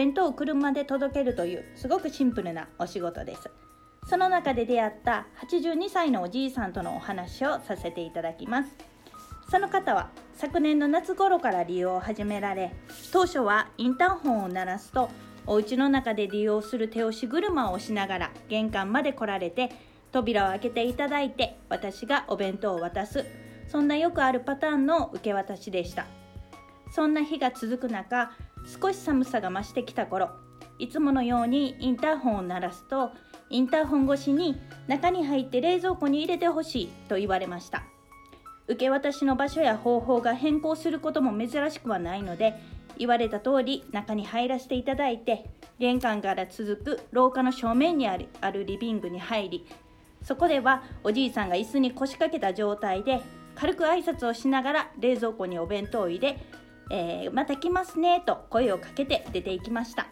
弁当を車で届けるというすごくシンプルなお仕事です。その中で出会った82歳のおじいさんとのお話をさせていただきます。その方は昨年の夏頃から利用を始められ当初はインターホンを鳴らすとお家の中で利用する手押し車を押しながら玄関まで来られて扉を開けていただいて私がお弁当を渡す。そんなよくあるパターンの受け渡しでした。そんな日が続く中少し寒さが増してきた頃いつものようにインターホンを鳴らすとインターホン越しに中に入って冷蔵庫に入れてほしいと言われました。受け渡しの場所や方法が変更することも珍しくはないので言われた通り中に入らせていただいて玄関から続く廊下の正面にあるあるリビングに入りそこではおじいさんが椅子に腰掛けた状態で軽く挨拶をしながら冷蔵庫にお弁当を入れえー、また来ますねと声をかけて出ていきました。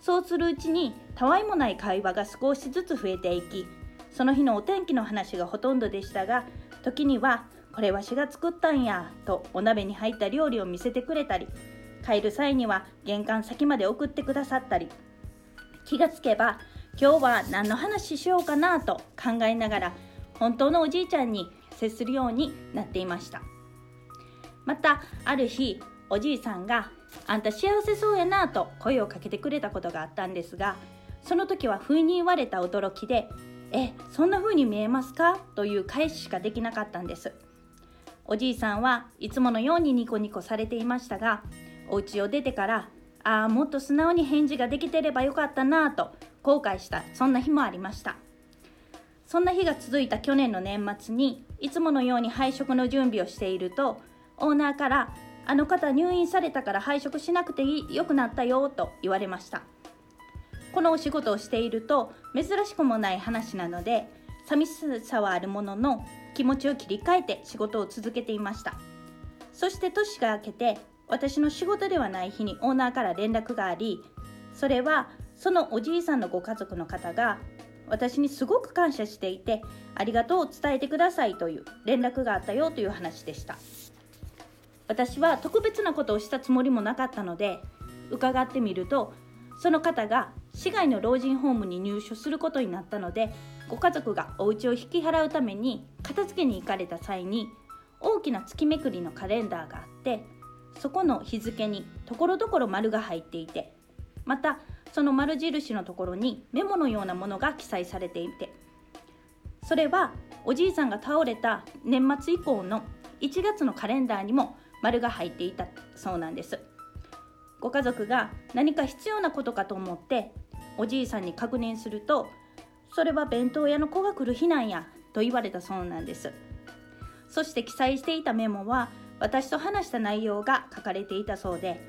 そうするうちにたわいもない会話が少しずつ増えていきその日のお天気の話がほとんどでしたが時には「これわしが作ったんや」とお鍋に入った料理を見せてくれたり帰る際には玄関先まで送ってくださったり気がつけば今日は何の話しようかなと考えながら本当のおじいちゃんに接するようになっていました。またある日おじいさんが「あんた幸せそうやな」と声をかけてくれたことがあったんですがその時は不意に言われた驚きで「えそんな風に見えますか?」という返ししかできなかったんです。おじいさんはいつものようにニコニコされていましたがお家を出てから「ああもっと素直に返事ができてればよかったな」と後悔した。そんな日もありました。そんな日が続いた去年の年末にいつものように配食の準備をしているとオーナーからあの方入院されたから配食しなくていいよくなったよと言われました。このお仕事をしていると珍しくもない話なので寂しさはあるものの気持ちを切り替えて仕事を続けていました。そして年が明けて私の仕事ではない日にオーナーから連絡がありそれはそのおじいさんのご家族の方が私にすごく感謝していてありがとうを伝えてくださいという連絡があったよという話でした。私は特別なことをしたつもりもなかったので伺ってみるとその方が市外の老人ホームに入所することになったのでご家族がお家を引き払うために片付けに行かれた際に大きな月めくりのカレンダーがあってそこの日付にところどころ丸が入っていてまたその丸印のところにメモのようなものが記載されていてそれはおじいさんが倒れた年末以降の1月のカレンダーにも丸が入っていたそうなんです。ご家族が何か必要なことかと思っておじいさんに確認するとそれは弁当屋の子が来る日なんやと言われたそうなんです。そして記載していたメモは私と話した内容が書かれていたそうで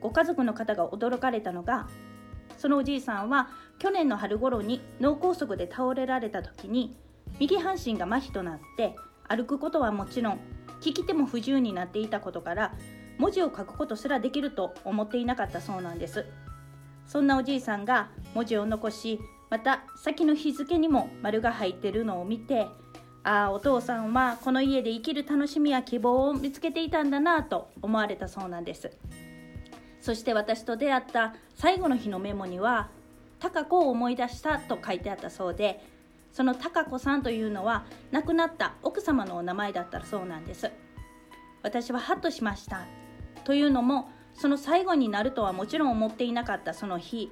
ご家族の方が驚かれたのがそのおじいさんは去年の春頃に脳梗塞で倒れられた時に右半身が麻痺となって歩くことはもちろん聞き手も不自由になっていたことから文字を書くことすらできると思っていなかったそうなんです。そんなおじいさんが文字を残しまた先の日付にも丸が入ってるのを見てああお父さんはこの家で生きる楽しみや希望を見つけていたんだなと思われたそうなんです。そして私と出会った最後の日のメモには「高子を思い出した」と書いてあったそうでその高子さんというのは亡くなった奥様のお名前だったそうなんです。私はハッとしました。というのもその最後になるとはもちろん思っていなかったその日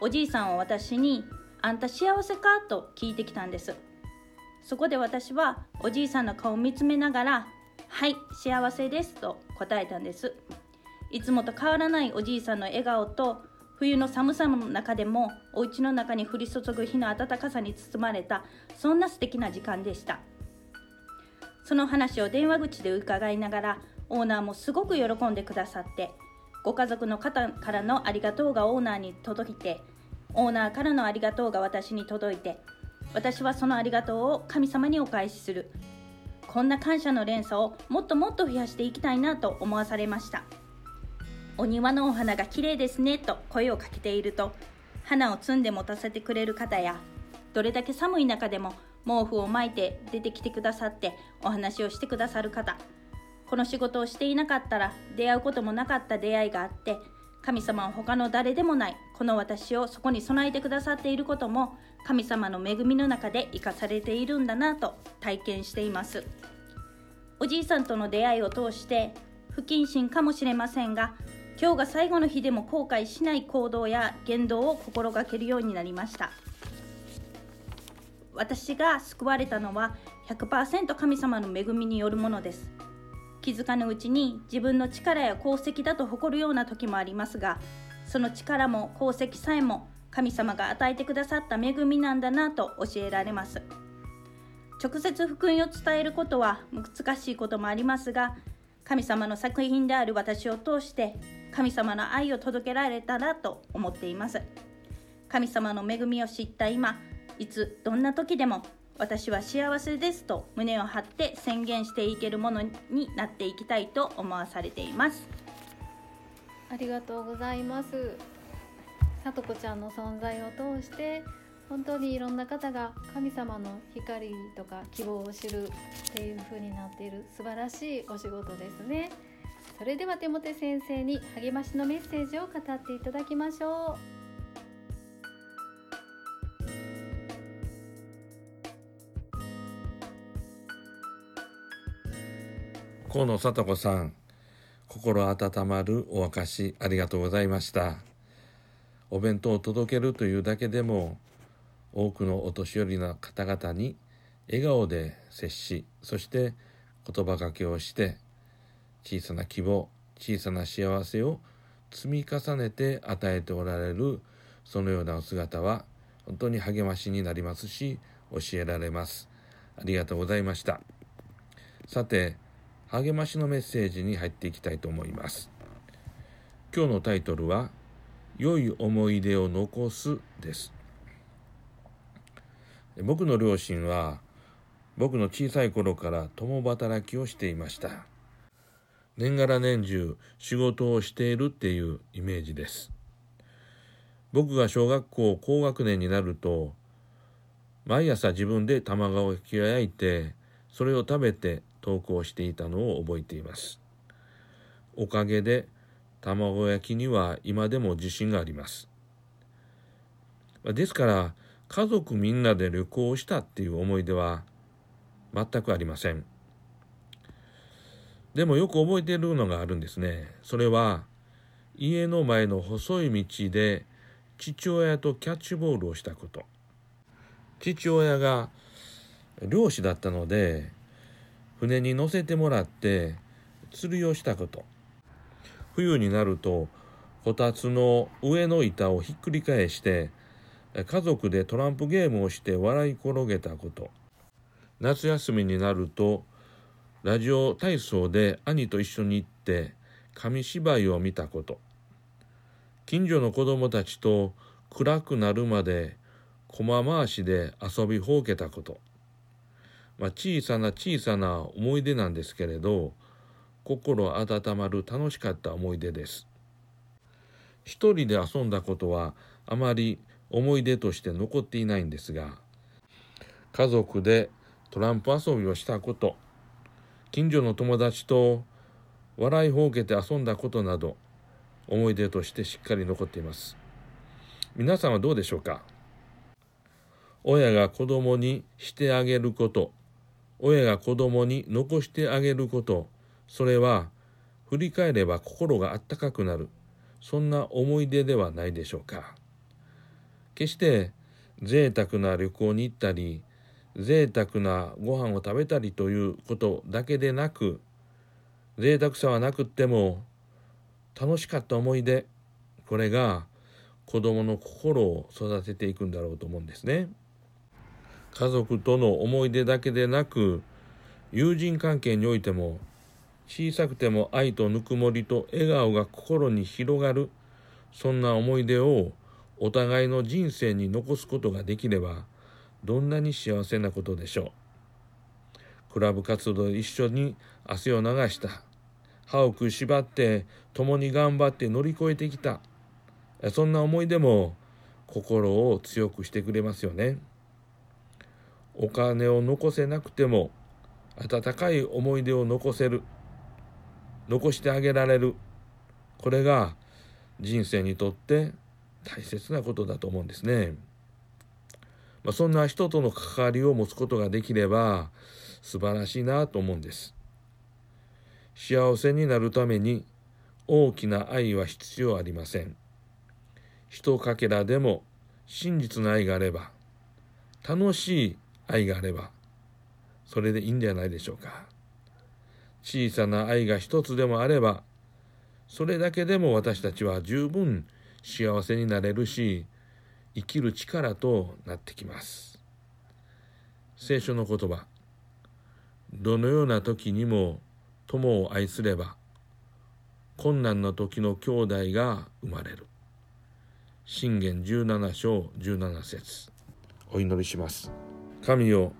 おじいさんは私に「あんた幸せか?」と聞いてきたんです。そこで私はおじいさんの顔を見つめながら「はい幸せです」と答えたんです。いつもと変わらないおじいさんの笑顔と冬の寒さの中でもお家の中に降り注ぐ日の暖かさに包まれたそんな素敵な時間でした。その話を電話口で伺いながらオーナーもすごく喜んでくださってご家族の方からのありがとうがオーナーに届いてオーナーからのありがとうが私に届いて私はそのありがとうを神様にお返しする。こんな感謝の連鎖をもっともっと増やしていきたいなと思わされました。お庭のお花が綺麗ですねと声をかけていると花を摘んで持たせてくれる方やどれだけ寒い中でも毛布を巻いて出てきてくださってお話をしてくださる方この仕事をしていなかったら出会うこともなかった出会いがあって神様は他の誰でもないこの私をそこに備えてくださっていることも神様の恵みの中で生かされているんだなと体験しています。おじいさんとの出会いを通して不謹慎かもしれませんが今日が最後の日でも後悔しない行動や言動を心がけるようになりました。私が救われたのは100%神様の恵みによるものです。気づかぬうちに自分の力や功績だと誇るような時もありますがその力も功績さえも神様が与えてくださった恵みなんだなと教えられます。直接福音を伝えることは難しいこともありますが神様の作品である私を通して神様の愛を届けられたらと思っています。神様の恵みを知った今いつどんな時でも私は幸せですと胸を張って宣言していけるものになっていきたいと思わされています。ありがとうございます。さとこちゃんの存在を通して本当にいろんな方が神様の光とか希望を知るっていう風になっている素晴らしいお仕事ですね。それでは手元先生に励ましのメッセージを語っていただきましょう。河野聡子さん心温まるお明かしありがとうございました。お弁当を届けるというだけでも多くのお年寄りの方々に笑顔で接しそして言葉かけをして小さな希望小さな幸せを積み重ねて与えておられるそのようなお姿は本当に励ましになりますし教えられます。ありがとうございました。さて励ましのメッセージに入っていきたいと思います。今日のタイトルは良い思い出を残すです。僕の両親は僕の小さい頃から共働きをしていました。年がら年中仕事をしているっていうイメージです。僕が小学校高学年になると毎朝自分で卵を焼きを焼いてそれを食べて投稿していたのを覚えています。おかげで卵焼きには今でも自信があります。ですから家族みんなで旅行したっていう思い出は全くありません。でもよく覚えているのがあるんですね。それは家の前の細い道で父親とキャッチボールをしたこと。父親が漁師だったので船に乗せてもらって釣りをしたこと。冬になるとこたつの上の板をひっくり返して家族でトランプゲームをして笑い転げたこと。夏休みになるとラジオ体操で兄と一緒に行って紙芝居を見たこと。近所の子供たちと暗くなるまで駒回しで遊びほうけたこと。まあ、小さな小さな思い出なんですけれど心温まる楽しかった思い出です。一人で遊んだことはあまり思い出として残っていないんですが家族でトランプ遊びをしたこと。近所の友達と笑いほうけて遊んだことなど思い出としてしっかり残っています。皆さんはどうでしょうか？親が子供にしてあげること親が子供に残してあげることそれは振り返れば心があったかくなるそんな思い出ではないでしょうか。決して贅沢な旅行に行ったり贅沢なご飯を食べたりということだけでなく贅沢さはなくっても楽しかった思い出これが子供の心を育てていくんだろうと思うんですね。家族との思い出だけでなく友人関係においても小さくても愛とぬくもりと笑顔が心に広がるそんな思い出をお互いの人生に残すことができればどんなに幸せなことでしょう。クラブ活動で一緒に汗を流した。歯を食いしばって共に頑張って乗り越えてきた。そんな思い出も心を強くしてくれますよね。お金を残せなくても温かい思い出を残せる。残してあげられる。これが人生にとって大切なことだと思うんですね。まあ、そんな人との関わりを持つことができれば素晴らしいなと思うんです。幸せになるために大きな愛は必要ありません。一かけらでも真実の愛があれば、楽しい愛があれば、それでいいんじゃないでしょうか。小さな愛が一つでもあれば、それだけでも私たちは十分幸せになれるし、生きる力となってきます。聖書の言葉、どのような時にも友を愛すれば、困難の時の兄弟が生まれる。信玄17章17節お祈りします。神よ、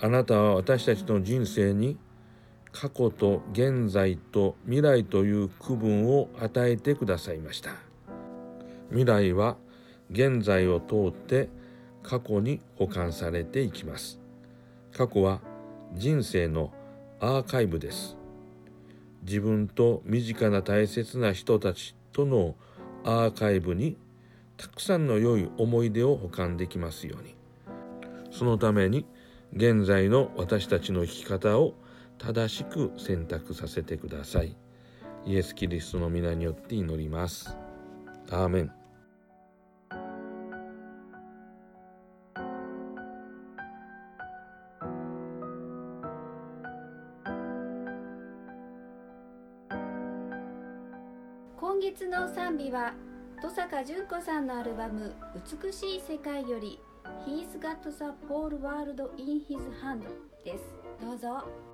あなたは私たちの人生に過去と現在と未来という区分を与えてくださいました。未来は現在を通って過去に保管されていきます。過去は人生のアーカイブです。自分と身近な大切な人たちとのアーカイブにたくさんの良い思い出を保管できますようにそのために現在の私たちの生き方を正しく選択させてくださいイエス・キリストの皆によって祈りますアーメン今月の賛美は戸坂純子さんのアルバム「美しい世界」より「He's Got the Whole World in His Hand」ですどうぞ。